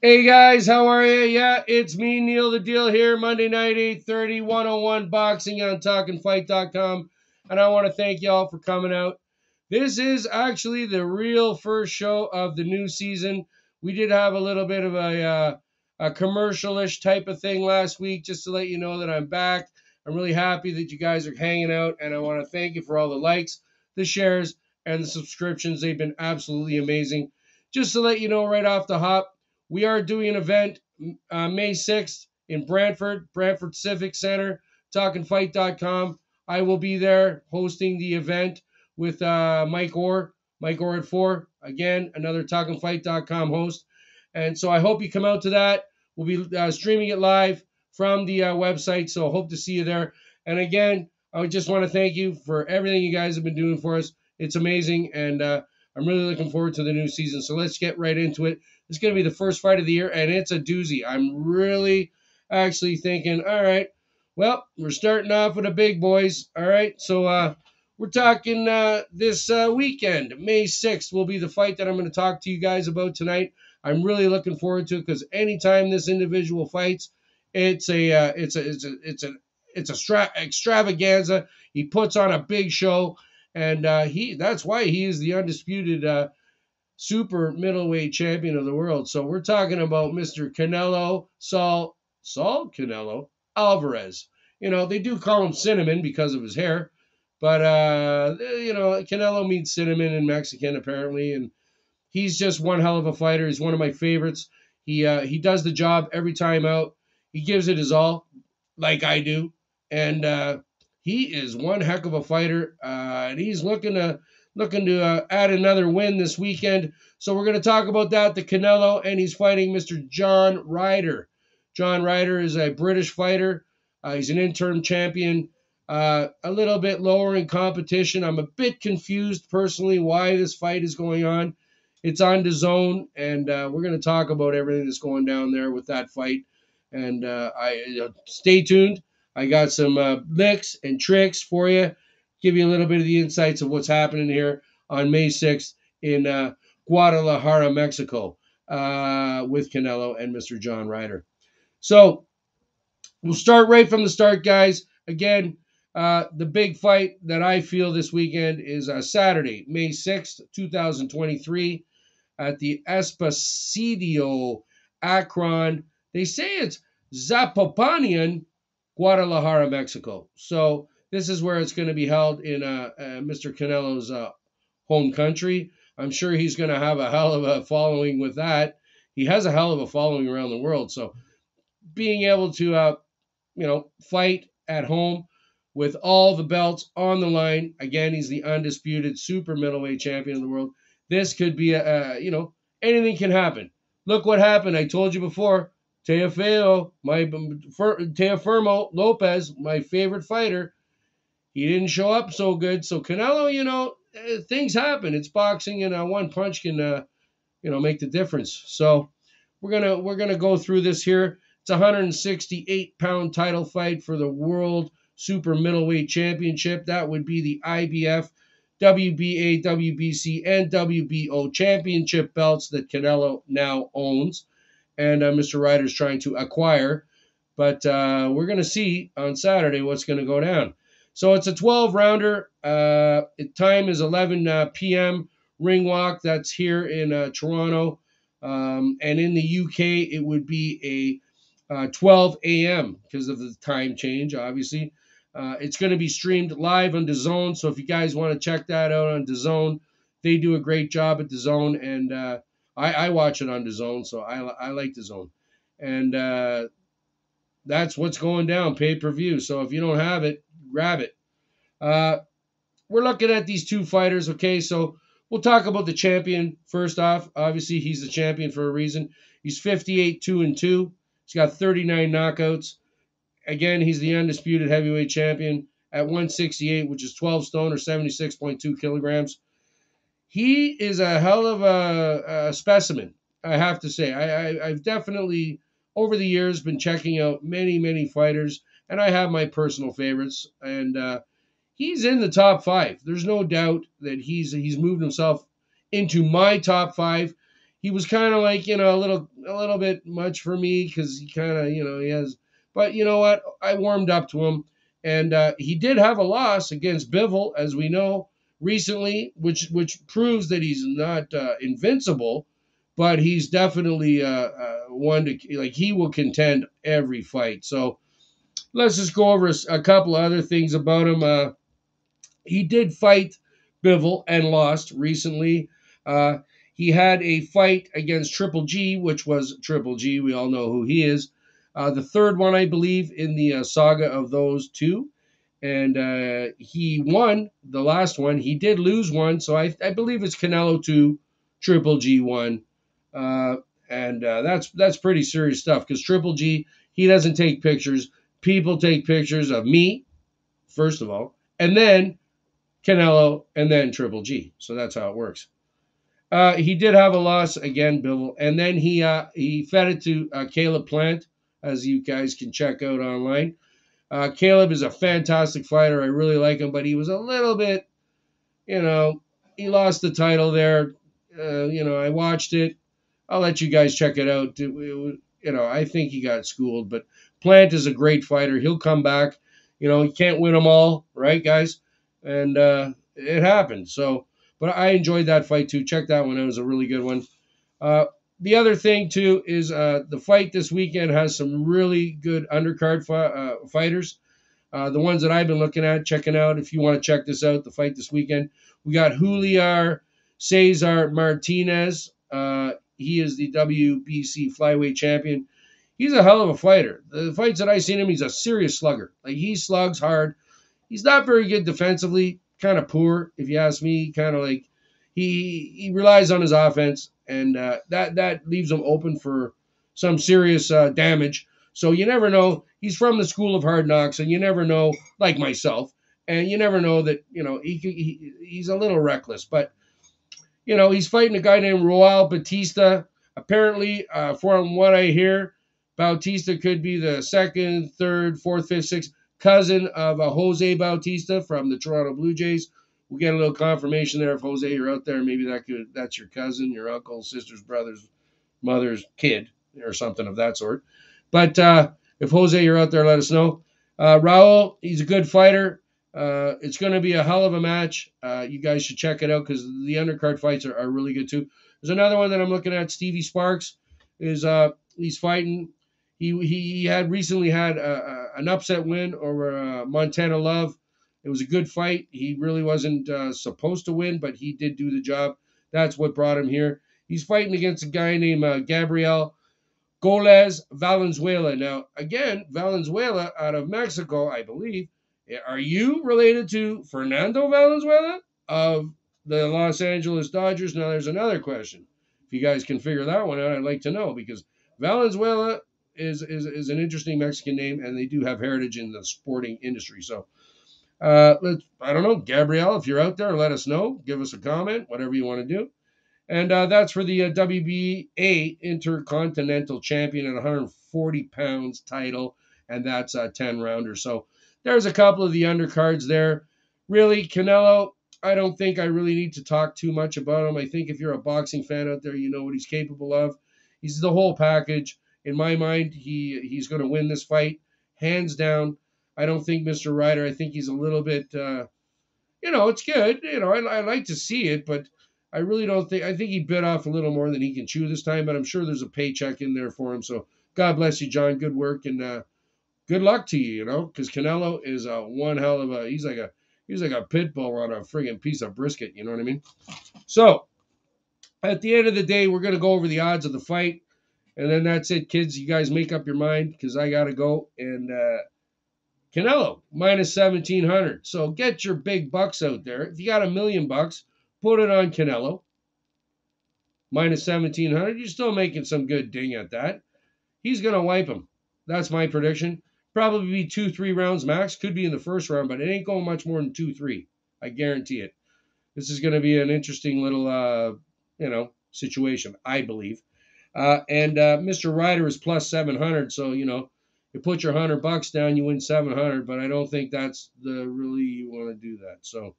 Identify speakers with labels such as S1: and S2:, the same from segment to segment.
S1: Hey guys, how are you? Yeah, it's me, Neil the Deal here, Monday night, 8:30, 101 boxing on talkingfight.com. And I want to thank y'all for coming out. This is actually the real first show of the new season. We did have a little bit of a uh, a commercialish type of thing last week, just to let you know that I'm back. I'm really happy that you guys are hanging out, and I want to thank you for all the likes, the shares, and the subscriptions. They've been absolutely amazing. Just to let you know right off the hop, we are doing an event uh, May 6th in Brantford, Brantford Civic Center, talkingfight.com. I will be there hosting the event with uh, Mike Orr, Mike Orr at 4. Again, another talkingfight.com host. And so I hope you come out to that. We'll be uh, streaming it live from the uh, website. So hope to see you there. And again, I just want to thank you for everything you guys have been doing for us. It's amazing. And uh, I'm really looking forward to the new season. So let's get right into it. It's going to be the first fight of the year, and it's a doozy. I'm really actually thinking, all right, well, we're starting off with the big boys. All right, so uh, we're talking uh, this uh, weekend, May 6th, will be the fight that I'm going to talk to you guys about tonight. I'm really looking forward to it because anytime this individual fights, it's a uh, it's a it's a it's a it's a stra- extravaganza. He puts on a big show, and uh, he that's why he is the undisputed uh, super middleweight champion of the world. So we're talking about Mr. Canelo Saul Saul Canelo Alvarez. You know, they do call him Cinnamon because of his hair, but uh, you know, Canelo means cinnamon in Mexican apparently, and he's just one hell of a fighter. He's one of my favorites. He uh, he does the job every time out. He gives it his all, like I do, and uh, he is one heck of a fighter. Uh, and he's looking to looking to uh, add another win this weekend. So we're going to talk about that. The Canelo, and he's fighting Mr. John Ryder. John Ryder is a British fighter. Uh, he's an interim champion. Uh, a little bit lower in competition. I'm a bit confused personally why this fight is going on. It's on DAZN, and uh, we're going to talk about everything that's going down there with that fight. And uh, I stay tuned. I got some uh, licks and tricks for you give you a little bit of the insights of what's happening here on May 6th in uh, Guadalajara, Mexico, uh, with Canelo and Mr. John Ryder. So we'll start right from the start, guys. Again, uh, the big fight that I feel this weekend is uh, Saturday, May 6th, 2023, at the Espacio Akron. They say it's Zapopan, Guadalajara, Mexico. So this is where it's going to be held in uh, uh, Mr. Canelo's uh, home country. I'm sure he's going to have a hell of a following with that. He has a hell of a following around the world. So being able to, uh, you know, fight at home with all the belts on the line. Again, he's the undisputed super middleweight champion of the world. This could be a, a you know, anything can happen. Look what happened. I told you before. Teofimo, my Teofimo Lopez, my favorite fighter, he didn't show up so good. So Canelo, you know, eh, things happen. It's boxing, and uh, one punch can, uh, you know, make the difference. So we're gonna we're gonna go through this here. It's a 168 pound title fight for the World Super Middleweight Championship. That would be the IBF, WBA, WBC, and WBO championship belts that Canelo now owns, and uh, Mr. Ryder's trying to acquire. But uh, we're gonna see on Saturday what's gonna go down. So it's a 12 rounder. Uh, time is 11 uh, p.m. Ring walk. That's here in uh, Toronto. Um, and in the UK, it would be a uh, 12 a.m. because of the time change, obviously. It's going to be streamed live on DAZN. So if you guys want to check that out on DAZN, they do a great job at DAZN. And I, I, watch it on the zone, so I, I like the zone. And that's what's going down pay per view. So if you don't have it, grab it. Uh, we're looking at these two fighters, okay? So we'll talk about the champion first off. Obviously, he's the champion for a reason. He's 58 2 and 2. He's got 39 knockouts. Again, he's the undisputed heavyweight champion at 168, which is 12 stone or 76.2 kilograms. He is a hell of a, a specimen, I have to say. I, I, I've definitely, over the years, been checking out many, many fighters and I have my personal favorites, and uh, he's in the top five. There's no doubt that he's he's moved himself into my top five. he was kind of like you know a little a little bit much for me because he kind of you know he has. But you know what? I warmed up to him, and uh, he did have a loss against Bivol, as we know recently, which which proves that he's not uh, invincible, but he's definitely uh, uh, one to like he will contend every fight. So let's just go over a, couple of other things about him. Uh, he did fight Bivol and lost recently. Uh, he had a fight against Triple G, which was Triple G. We all know who he is. Uh, the third one, I believe, in the saga of those two. And uh, he won the last one. He did lose one, so I, I believe it's Canelo 2, Triple G 1. Uh, and uh, that's that's pretty serious stuff because Triple G, he doesn't take pictures. People take pictures of me, first of all, and then Canelo, and then Triple G. So that's how it works. Uh, he did have a loss again, Bill, and then he uh, he fed it to uh, Caleb Plant, as you guys can check out online. Uh, Caleb is a fantastic fighter. I really like him, but he was a little bit, you know, he lost the title there. Uh, you know, I watched it. I'll let you guys check it out. It, it, you know, I think he got schooled, but Plant is a great fighter. He'll come back. You know, he can't win them all, right, guys? And uh, it happened. So, but I enjoyed that fight too. Check that one; it was a really good one. Uh, the other thing too is uh, the fight this weekend has some really good undercard fi- uh, fighters. Uh, the ones that I've been looking at, checking out. If you want to check this out, the fight this weekend, we got Julio Cesar Martinez. Uh, he is the WBC flyweight champion. He's a hell of a fighter. The fights that I've seen him, he's a serious slugger. Like he slugs hard. He's not very good defensively, kind of poor, if you ask me. Kind of like he he relies on his offense, and uh, that that leaves him open for some serious uh, damage. So you never know. He's from the school of hard knocks, and you never know. Like myself, and you never know that you know he, he he's a little reckless, but you know he's fighting a guy named Roel Batista. Apparently, uh, from what I hear, Bautista could be the second, third, fourth, fifth, sixth cousin of a Jose Bautista from the Toronto Blue Jays. We'll get a little confirmation there if Jose you're out there. Maybe that could that's your cousin, your uncle, sister's brother's mother's kid, or something of that sort. But uh, if Jose you're out there, let us know. Uh, Raul, he's a good fighter. Uh, it's going to be a hell of a match. Uh, you guys should check it out because the undercard fights are, are really good too. There's another one that I'm looking at. Stevie Sparks is uh, he's fighting he he had recently had a, a, an upset win over uh, Montana Love. It was a good fight. He really wasn't uh, supposed to win, but he did do the job. That's what brought him here. He's fighting against a guy named uh, Gabriel Gollaz Valenzuela. Now, again, Valenzuela out of Mexico, I believe. Are you related to Fernando Valenzuela of the Los Angeles Dodgers? Now, there's another question. If you guys can figure that one out, I'd like to know because Valenzuela is, is, is an interesting Mexican name, and they do have heritage in the sporting industry. So, uh, let's, I don't know, Gabrielle, if you're out there, let us know. Give us a comment, whatever you want to do. And uh, that's for the uh, WBA Intercontinental Champion at 140 pounds title, and that's a 10 rounder. So there's a couple of the undercards there. Really, Canelo, I don't think I really need to talk too much about him. I think if you're a boxing fan out there, you know what he's capable of. He's the whole package in my mind, he he's going to win this fight hands down. I don't think Mr. Ryder. I think he's a little bit, uh, you know, it's good. You know, I, I like to see it, but I really don't think. I think he bit off a little more than he can chew this time. But I'm sure there's a paycheck in there for him. So God bless you, John. Good work and uh, good luck to you. You know, because Canelo is a one hell of a. He's like a he's like a pit bull on a friggin' piece of brisket. You know what I mean? So at the end of the day, we're gonna go over the odds of the fight. And then that's it, kids. You guys make up your mind because I got to go. And uh, Canelo, minus 1700. So get your big bucks out there. If you got a million bucks, put it on Canelo. Minus 1700. You're still making some good ding at that. He's going to wipe him. That's my prediction. Probably be two, three rounds max. Could be in the first round, but it ain't going much more than two, three. I guarantee it. This is going to be an interesting little, uh, you know, situation, I believe. Uh, and uh, Mr. Ryder is plus 700. So, you know, you put your 100 bucks down, you win 700. But I don't think that's the really you want to do that. So,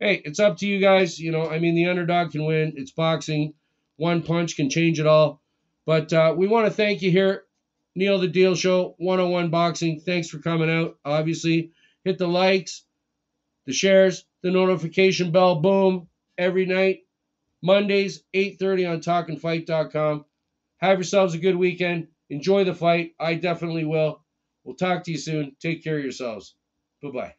S1: hey, it's up to you guys. You know, I mean, the underdog can win. It's boxing. one punch can change it all. But uh, we want to thank you here, Neil the Deal Show, 101 Boxing. Thanks for coming out. Obviously, hit the likes, the shares, the notification bell, boom, every night. Mondays, 8.30 on talkingfight.com. Have yourselves a good weekend. Enjoy the fight. I definitely will. We'll talk to you soon. Take care of yourselves. Bye-bye.